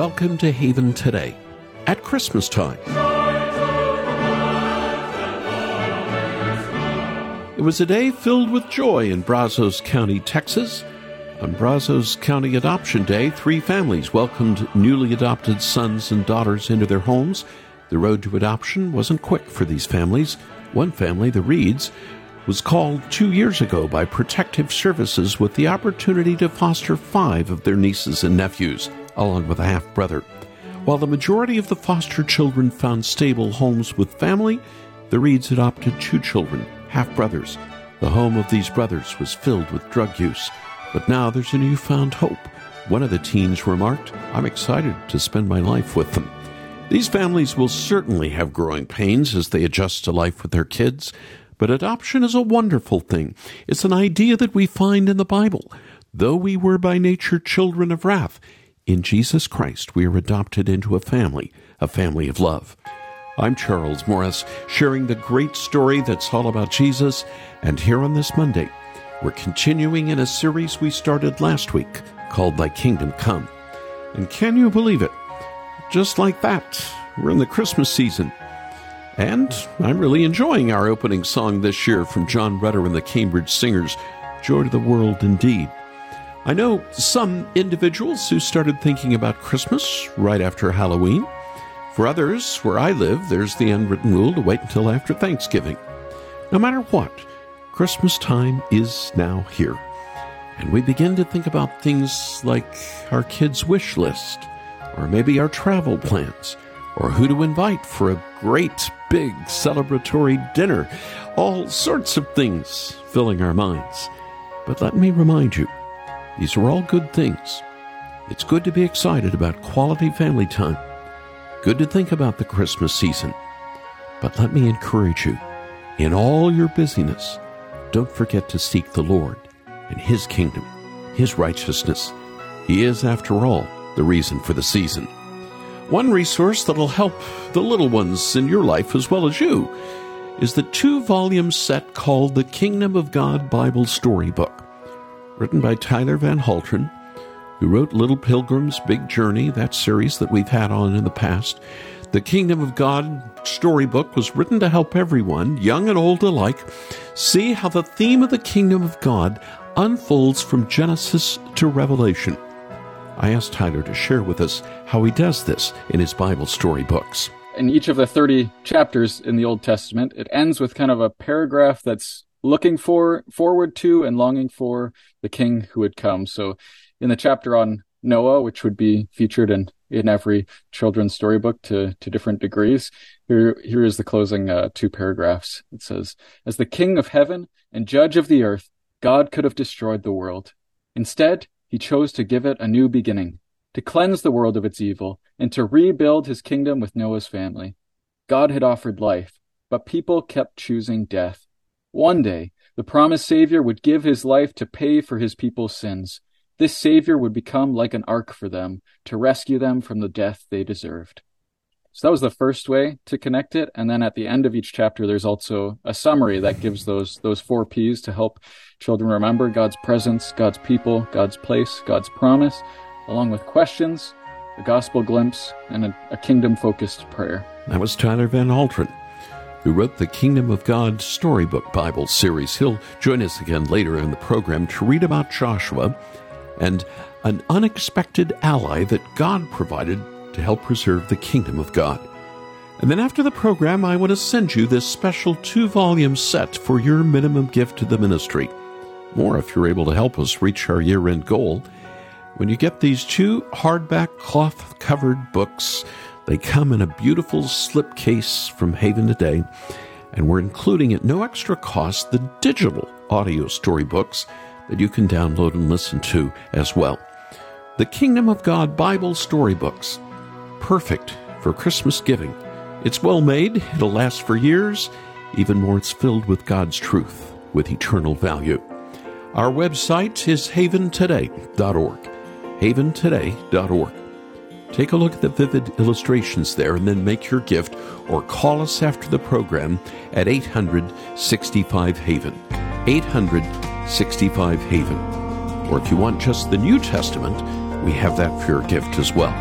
welcome to Haven today at Christmas time. It was a day filled with joy in Brazos County, Texas. On Brazos County Adoption Day, three families welcomed newly adopted sons and daughters into their homes. The road to adoption wasn't quick for these families. One family, the Reeds, was called two years ago by Protective Services with the opportunity to foster five of their nieces and nephews, along with a half brother. While the majority of the foster children found stable homes with family, the Reeds adopted two children, half brothers. The home of these brothers was filled with drug use. But now there's a newfound hope. One of the teens remarked, I'm excited to spend my life with them. These families will certainly have growing pains as they adjust to life with their kids, but adoption is a wonderful thing. It's an idea that we find in the Bible. Though we were by nature children of wrath, in Jesus Christ we are adopted into a family, a family of love. I'm Charles Morris, sharing the great story that's all about Jesus, and here on this Monday, we're continuing in a series we started last week called Thy Kingdom Come. And can you believe it? Just like that, we're in the Christmas season. And I'm really enjoying our opening song this year from John Rutter and the Cambridge Singers, Joy to the World Indeed. I know some individuals who started thinking about Christmas right after Halloween. For others, where I live, there's the unwritten rule to wait until after Thanksgiving. No matter what, Christmas time is now here. And we begin to think about things like our kids' wish list, or maybe our travel plans, or who to invite for a great big celebratory dinner. All sorts of things filling our minds. But let me remind you, these are all good things. It's good to be excited about quality family time. Good to think about the Christmas season. But let me encourage you, in all your busyness, don't forget to seek the Lord and His kingdom, His righteousness. He is, after all, the reason for the season. One resource that'll help the little ones in your life as well as you is the two volume set called the Kingdom of God Bible Storybook, written by Tyler Van Halteren, who wrote Little Pilgrim's Big Journey, that series that we've had on in the past. The Kingdom of God storybook was written to help everyone, young and old alike, see how the theme of the Kingdom of God unfolds from Genesis to Revelation. I asked Tyler to share with us how he does this in his Bible storybooks. In each of the 30 chapters in the Old Testament, it ends with kind of a paragraph that's looking for forward to and longing for the king who would come. So in the chapter on Noah, which would be featured in in every children's storybook to to different degrees. Here here is the closing uh, two paragraphs. It says, "As the King of heaven and Judge of the earth, God could have destroyed the world. Instead, He chose to give it a new beginning, to cleanse the world of its evil, and to rebuild His kingdom with Noah's family. God had offered life, but people kept choosing death. One day, the promised Savior would give His life to pay for His people's sins." This Savior would become like an ark for them to rescue them from the death they deserved. So that was the first way to connect it. And then at the end of each chapter, there's also a summary that gives those, those four P's to help children remember God's presence, God's people, God's place, God's promise, along with questions, a gospel glimpse, and a, a kingdom focused prayer. That was Tyler Van Halteren, who wrote the Kingdom of God Storybook Bible series. He'll join us again later in the program to read about Joshua and an unexpected ally that God provided to help preserve the kingdom of God. And then after the program, I want to send you this special two volume set for your minimum gift to the ministry. More if you're able to help us reach our year end goal. When you get these two hardback cloth covered books, they come in a beautiful slipcase from Haven Today, and we're including at no extra cost the digital audio storybooks that you can download and listen to as well. The Kingdom of God Bible Storybooks. Perfect for Christmas giving. It's well made, it'll last for years. Even more, it's filled with God's truth with eternal value. Our website is haventoday.org. Haventoday.org. Take a look at the vivid illustrations there and then make your gift or call us after the program at 800 65 Haven. 800 65 Haven. Or if you want just the New Testament, we have that for your gift as well.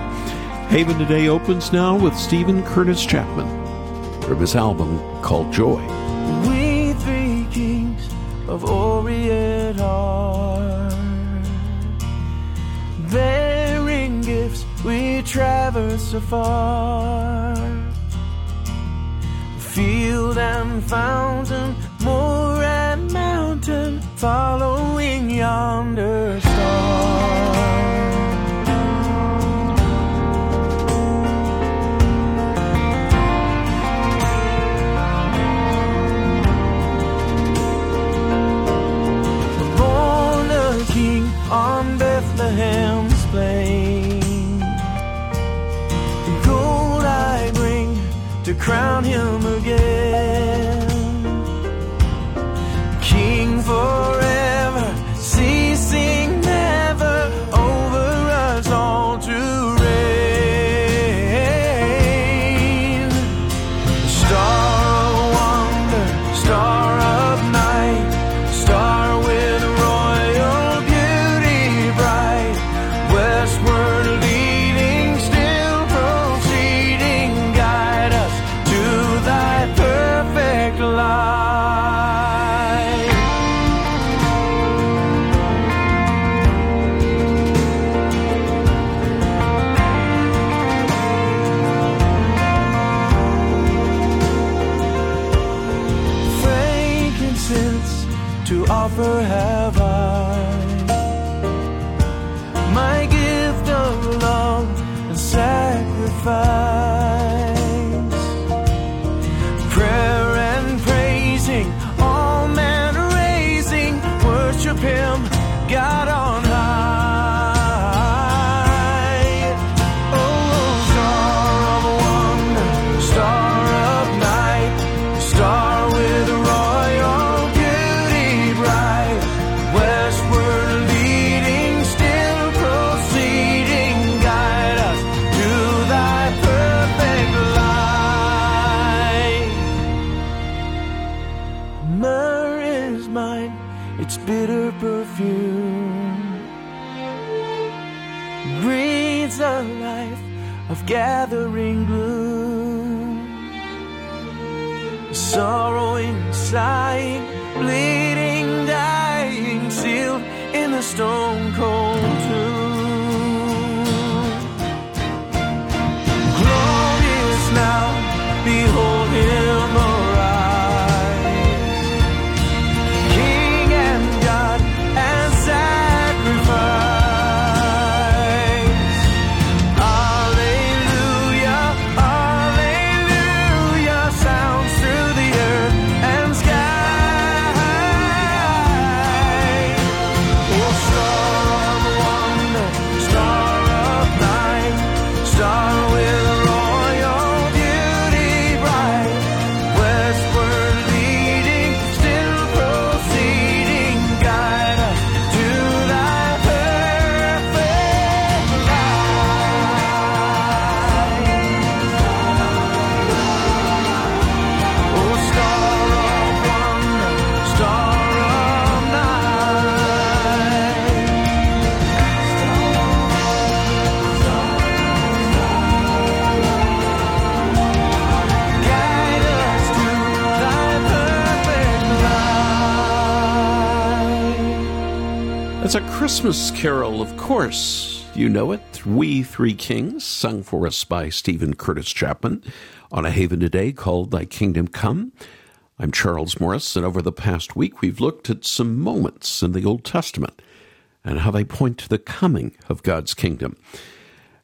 Haven Today opens now with Steven Curtis Chapman from his album called Joy. Traverse afar. Field and fountain, moor and mountain, following yonder crown him sacrifice. Sorrowing, sighing, bleeding, dying, sealed in the stone cold Christmas carol, of course. You know it. We Three Kings, sung for us by Steven Curtis Chapman on a Haven today called Thy Kingdom Come. I'm Charles Morris, and over the past week we've looked at some moments in the Old Testament and how they point to the coming of God's kingdom.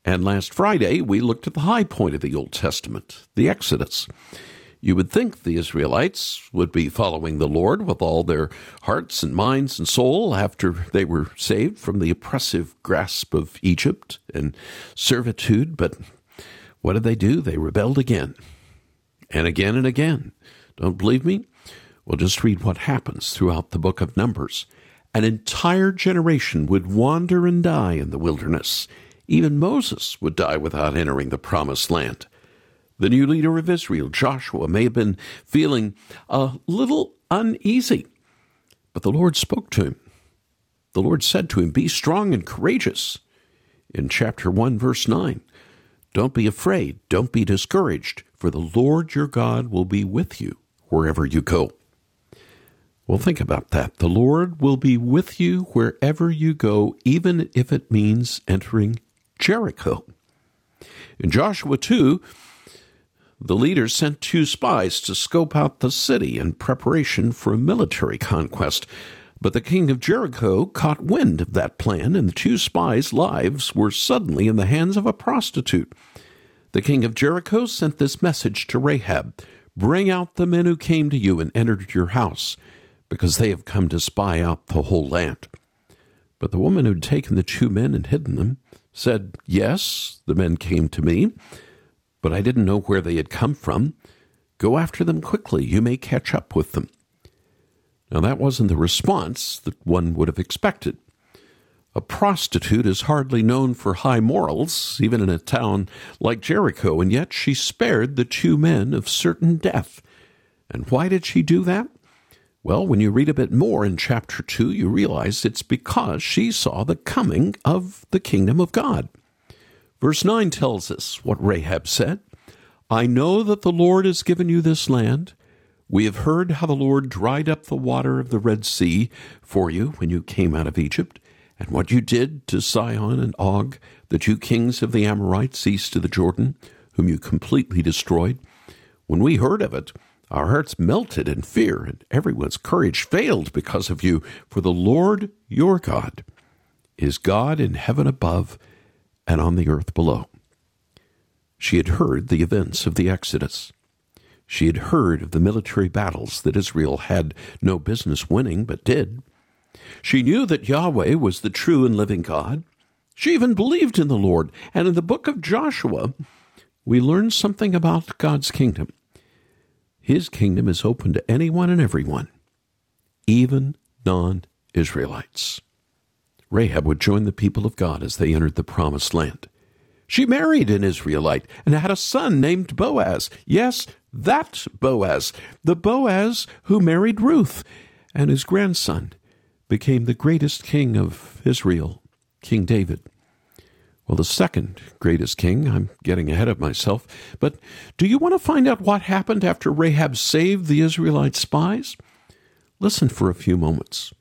And last Friday we looked at the high point of the Old Testament, the Exodus. You would think the Israelites would be following the Lord with all their hearts and minds and soul after they were saved from the oppressive grasp of Egypt and servitude, but what did they do? They rebelled again and again and again. Don't believe me? Well, just read what happens throughout the book of Numbers. An entire generation would wander and die in the wilderness. Even Moses would die without entering the promised land. The new leader of Israel, Joshua, may have been feeling a little uneasy, but the Lord spoke to him. The Lord said to him, Be strong and courageous. In chapter 1, verse 9, Don't be afraid. Don't be discouraged, for the Lord your God will be with you wherever you go. Well, think about that. The Lord will be with you wherever you go, even if it means entering Jericho. In Joshua 2, the leaders sent two spies to scope out the city in preparation for a military conquest. But the king of Jericho caught wind of that plan, and the two spies' lives were suddenly in the hands of a prostitute. The king of Jericho sent this message to Rahab Bring out the men who came to you and entered your house, because they have come to spy out the whole land. But the woman who had taken the two men and hidden them said, Yes, the men came to me, but I didn't know where they had come from. Go after them quickly. You may catch up with them. Now, that wasn't the response that one would have expected. A prostitute is hardly known for high morals, even in a town like Jericho, and yet she spared the two men of certain death. And why did she do that? Well, when you read a bit more in chapter 2, you realize it's because she saw the coming of the kingdom of God. Verse 9 tells us what Rahab said I know that the Lord has given you this land we have heard how the Lord dried up the water of the Red Sea for you when you came out of Egypt, and what you did to Sihon and Og, the two kings of the Amorites east of the Jordan, whom you completely destroyed. When we heard of it, our hearts melted in fear, and everyone's courage failed because of you. For the Lord your God is God in heaven above and on the earth below. She had heard the events of the Exodus. She had heard of the military battles that Israel had no business winning, but did. She knew that Yahweh was the true and living God. She even believed in the Lord. And in the book of Joshua, we learn something about God's kingdom. His kingdom is open to anyone and everyone, even non Israelites. Rahab would join the people of God as they entered the promised land. She married an Israelite and had a son named Boaz. Yes, that Boaz, the Boaz who married Ruth, and his grandson became the greatest king of Israel, King David. Well, the second greatest king, I'm getting ahead of myself, but do you want to find out what happened after Rahab saved the Israelite spies? Listen for a few moments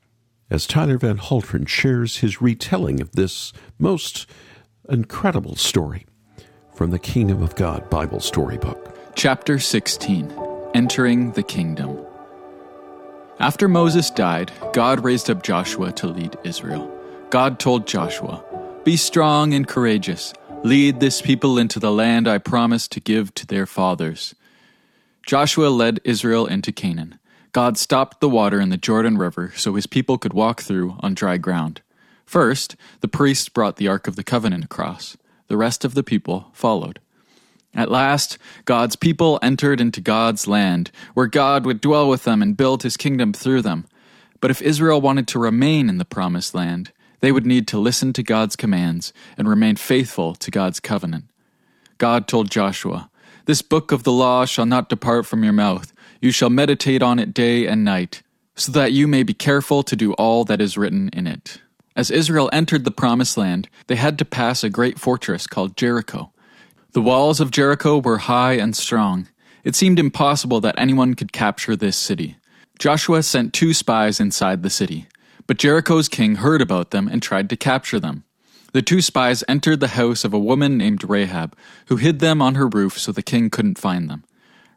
as Tyler Van Halteren shares his retelling of this most incredible story from the Kingdom of God Bible Storybook. Chapter 16 Entering the Kingdom. After Moses died, God raised up Joshua to lead Israel. God told Joshua, Be strong and courageous. Lead this people into the land I promised to give to their fathers. Joshua led Israel into Canaan. God stopped the water in the Jordan River so his people could walk through on dry ground. First, the priests brought the Ark of the Covenant across. The rest of the people followed. At last, God's people entered into God's land, where God would dwell with them and build his kingdom through them. But if Israel wanted to remain in the promised land, they would need to listen to God's commands and remain faithful to God's covenant. God told Joshua, This book of the law shall not depart from your mouth. You shall meditate on it day and night, so that you may be careful to do all that is written in it. As Israel entered the promised land, they had to pass a great fortress called Jericho. The walls of Jericho were high and strong. It seemed impossible that anyone could capture this city. Joshua sent two spies inside the city, but Jericho's king heard about them and tried to capture them. The two spies entered the house of a woman named Rahab, who hid them on her roof so the king couldn't find them.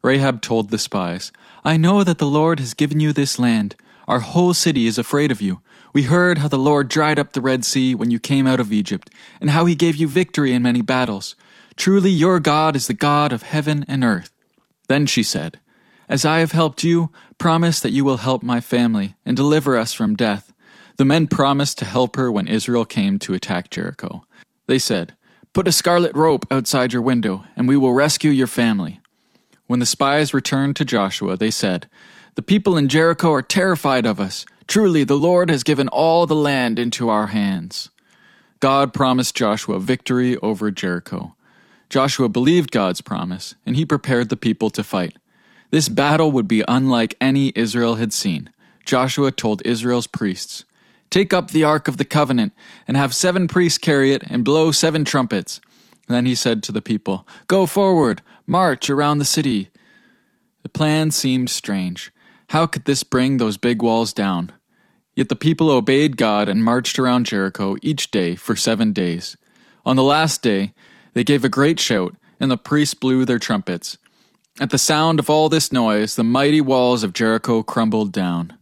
Rahab told the spies, I know that the Lord has given you this land. Our whole city is afraid of you. We heard how the Lord dried up the Red Sea when you came out of Egypt, and how he gave you victory in many battles. Truly your God is the God of heaven and earth. Then she said, As I have helped you, promise that you will help my family and deliver us from death. The men promised to help her when Israel came to attack Jericho. They said, Put a scarlet rope outside your window, and we will rescue your family. When the spies returned to Joshua, they said, The people in Jericho are terrified of us. Truly, the Lord has given all the land into our hands. God promised Joshua victory over Jericho. Joshua believed God's promise, and he prepared the people to fight. This battle would be unlike any Israel had seen. Joshua told Israel's priests, Take up the Ark of the Covenant, and have seven priests carry it, and blow seven trumpets. Then he said to the people, Go forward, march around the city. The plan seemed strange. How could this bring those big walls down? Yet the people obeyed God and marched around Jericho each day for seven days. On the last day, they gave a great shout, and the priests blew their trumpets. At the sound of all this noise, the mighty walls of Jericho crumbled down.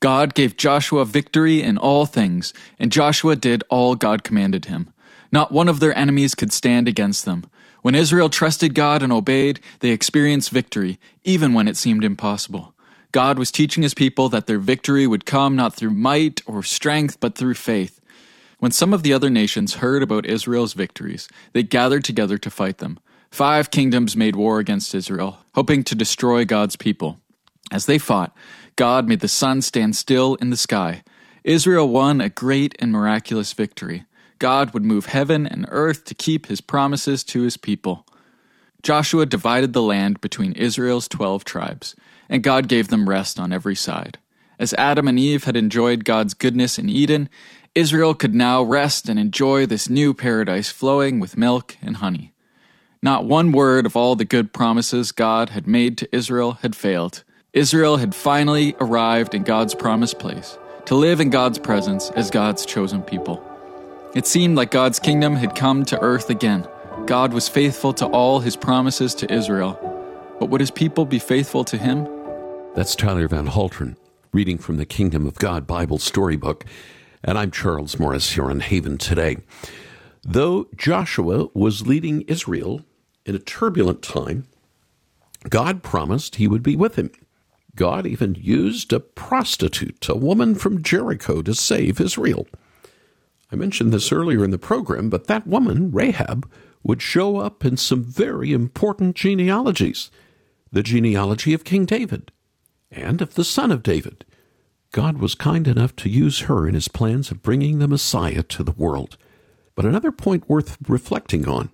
God gave Joshua victory in all things, and Joshua did all God commanded him. Not one of their enemies could stand against them. When Israel trusted God and obeyed, they experienced victory, even when it seemed impossible. God was teaching his people that their victory would come not through might or strength, but through faith. When some of the other nations heard about Israel's victories, they gathered together to fight them. Five kingdoms made war against Israel, hoping to destroy God's people. As they fought, God made the sun stand still in the sky. Israel won a great and miraculous victory. God would move heaven and earth to keep his promises to his people. Joshua divided the land between Israel's twelve tribes, and God gave them rest on every side. As Adam and Eve had enjoyed God's goodness in Eden, Israel could now rest and enjoy this new paradise flowing with milk and honey. Not one word of all the good promises God had made to Israel had failed. Israel had finally arrived in God's promised place, to live in God's presence as God's chosen people. It seemed like God's kingdom had come to earth again. God was faithful to all his promises to Israel. But would his people be faithful to him? That's Tyler Van Halteren reading from the Kingdom of God Bible Storybook. And I'm Charles Morris here on Haven today. Though Joshua was leading Israel in a turbulent time, God promised he would be with him. God even used a prostitute, a woman from Jericho, to save Israel. I mentioned this earlier in the program, but that woman, Rahab, would show up in some very important genealogies the genealogy of King David and of the son of David. God was kind enough to use her in his plans of bringing the Messiah to the world. But another point worth reflecting on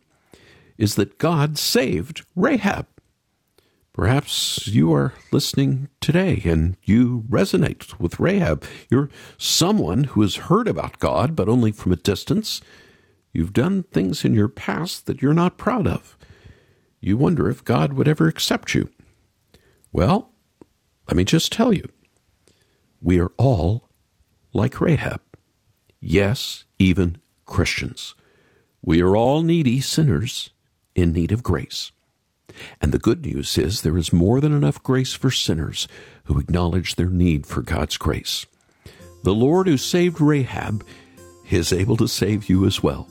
is that God saved Rahab. Perhaps you are listening today and you resonate with Rahab. You're someone who has heard about God, but only from a distance. You've done things in your past that you're not proud of. You wonder if God would ever accept you. Well, let me just tell you we are all like Rahab. Yes, even Christians. We are all needy sinners in need of grace. And the good news is there is more than enough grace for sinners who acknowledge their need for God's grace. The Lord who saved Rahab is able to save you as well.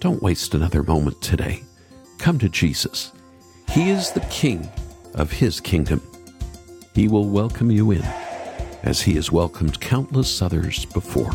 Don't waste another moment today. Come to Jesus. He is the King of His kingdom. He will welcome you in as He has welcomed countless others before.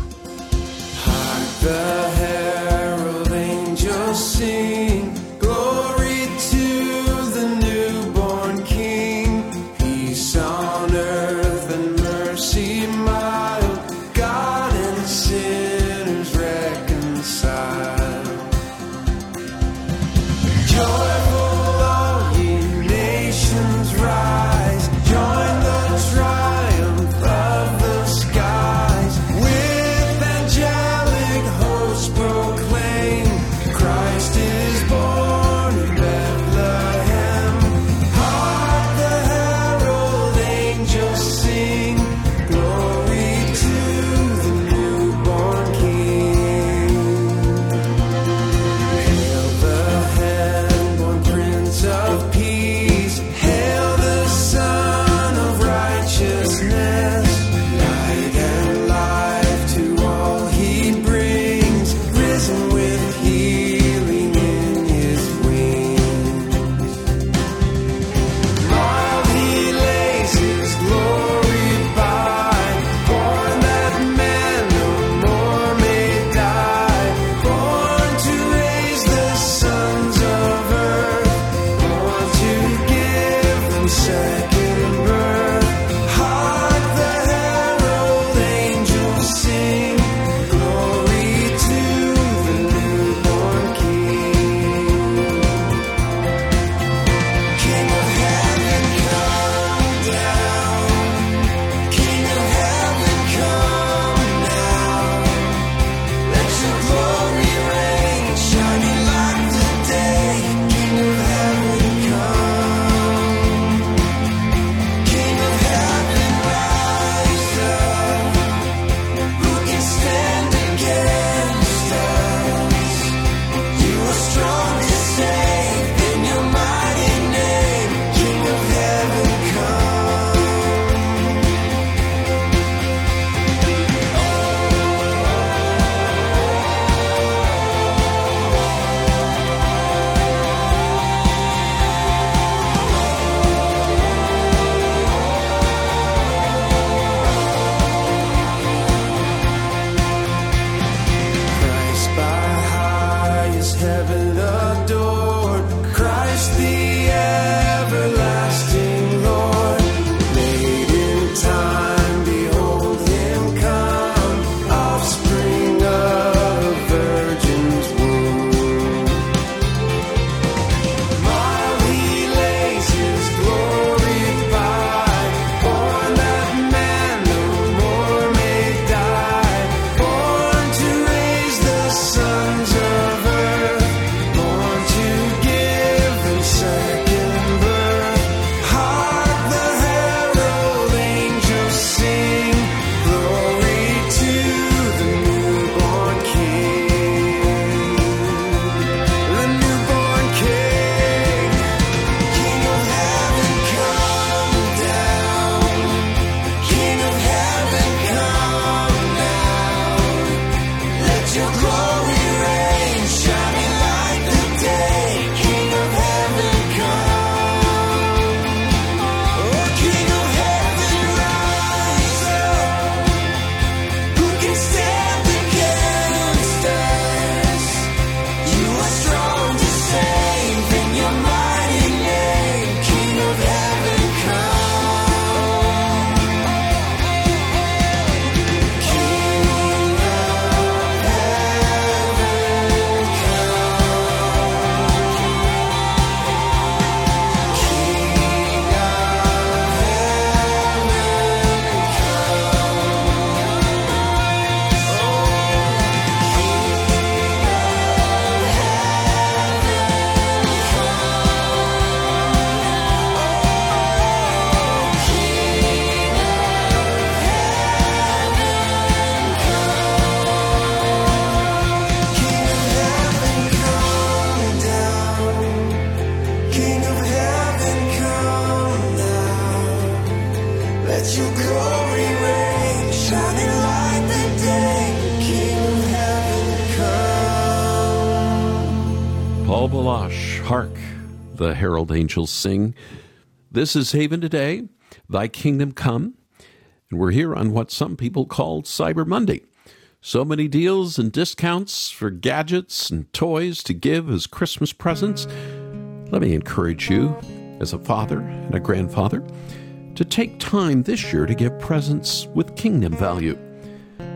The herald angels sing. This is Haven today, thy kingdom come. And we're here on what some people call Cyber Monday. So many deals and discounts for gadgets and toys to give as Christmas presents. Let me encourage you, as a father and a grandfather, to take time this year to give presents with kingdom value.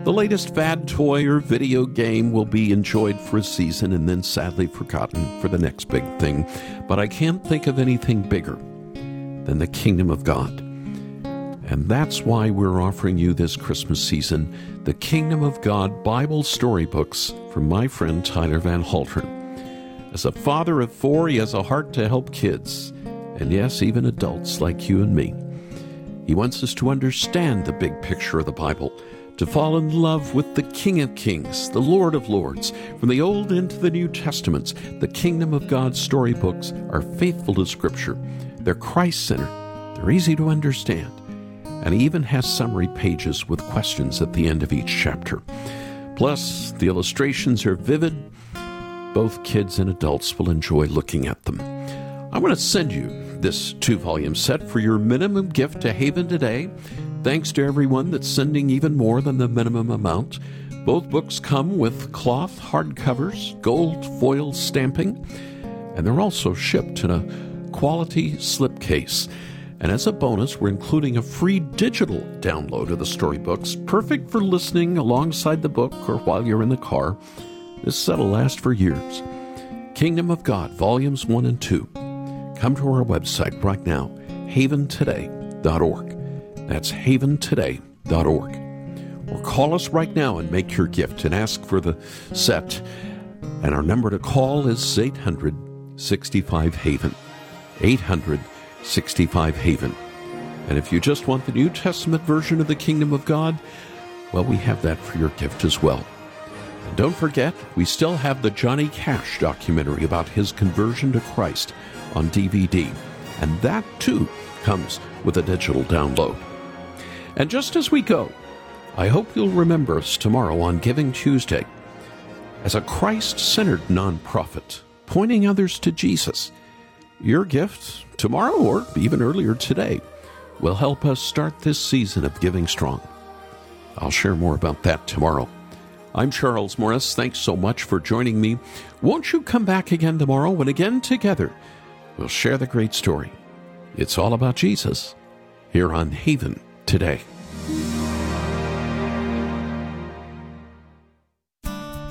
The latest fad toy or video game will be enjoyed for a season and then sadly forgotten for the next big thing. But I can't think of anything bigger than the kingdom of God. And that's why we're offering you this Christmas season the Kingdom of God Bible storybooks from my friend Tyler Van Halteren. As a father of four, he has a heart to help kids, and yes, even adults like you and me. He wants us to understand the big picture of the Bible to fall in love with the King of Kings, the Lord of Lords. From the Old into the New Testaments, the Kingdom of God storybooks are faithful to Scripture. They're Christ centered, they're easy to understand, and he even has summary pages with questions at the end of each chapter. Plus, the illustrations are vivid. Both kids and adults will enjoy looking at them. I want to send you this two volume set for your minimum gift to Haven today. Thanks to everyone that's sending even more than the minimum amount. Both books come with cloth hardcovers, gold foil stamping, and they're also shipped in a quality slipcase. And as a bonus, we're including a free digital download of the storybooks, perfect for listening alongside the book or while you're in the car. This set will last for years. Kingdom of God, Volumes 1 and 2. Come to our website right now, haventoday.org. That's haventoday.org. Or call us right now and make your gift and ask for the set. And our number to call is 800 65 Haven. 800 65 Haven. And if you just want the New Testament version of the Kingdom of God, well, we have that for your gift as well. And don't forget, we still have the Johnny Cash documentary about his conversion to Christ on DVD. And that too comes with a digital download. And just as we go, I hope you'll remember us tomorrow on Giving Tuesday as a Christ centered nonprofit, pointing others to Jesus. Your gift, tomorrow or even earlier today, will help us start this season of Giving Strong. I'll share more about that tomorrow. I'm Charles Morris. Thanks so much for joining me. Won't you come back again tomorrow when again together we'll share the great story? It's all about Jesus here on Haven today.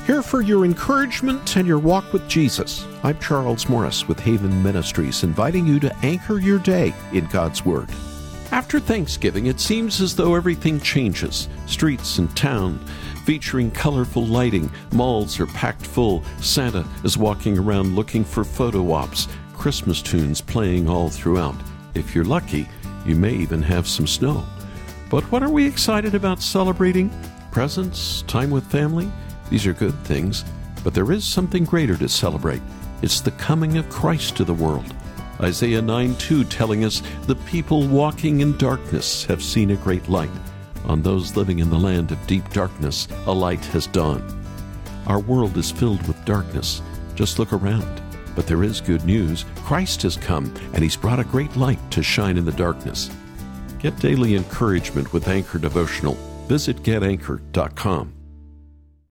Here for your encouragement and your walk with Jesus. I'm Charles Morris with Haven Ministries, inviting you to anchor your day in God's Word. After Thanksgiving, it seems as though everything changes. Streets and town featuring colorful lighting, malls are packed full, Santa is walking around looking for photo ops, Christmas tunes playing all throughout. If you're lucky, you may even have some snow. But what are we excited about celebrating? Presents, time with family? These are good things, but there is something greater to celebrate. It's the coming of Christ to the world. Isaiah 9 2 telling us, The people walking in darkness have seen a great light. On those living in the land of deep darkness, a light has dawned. Our world is filled with darkness. Just look around. But there is good news. Christ has come, and He's brought a great light to shine in the darkness. Get daily encouragement with Anchor Devotional. Visit getanchor.com.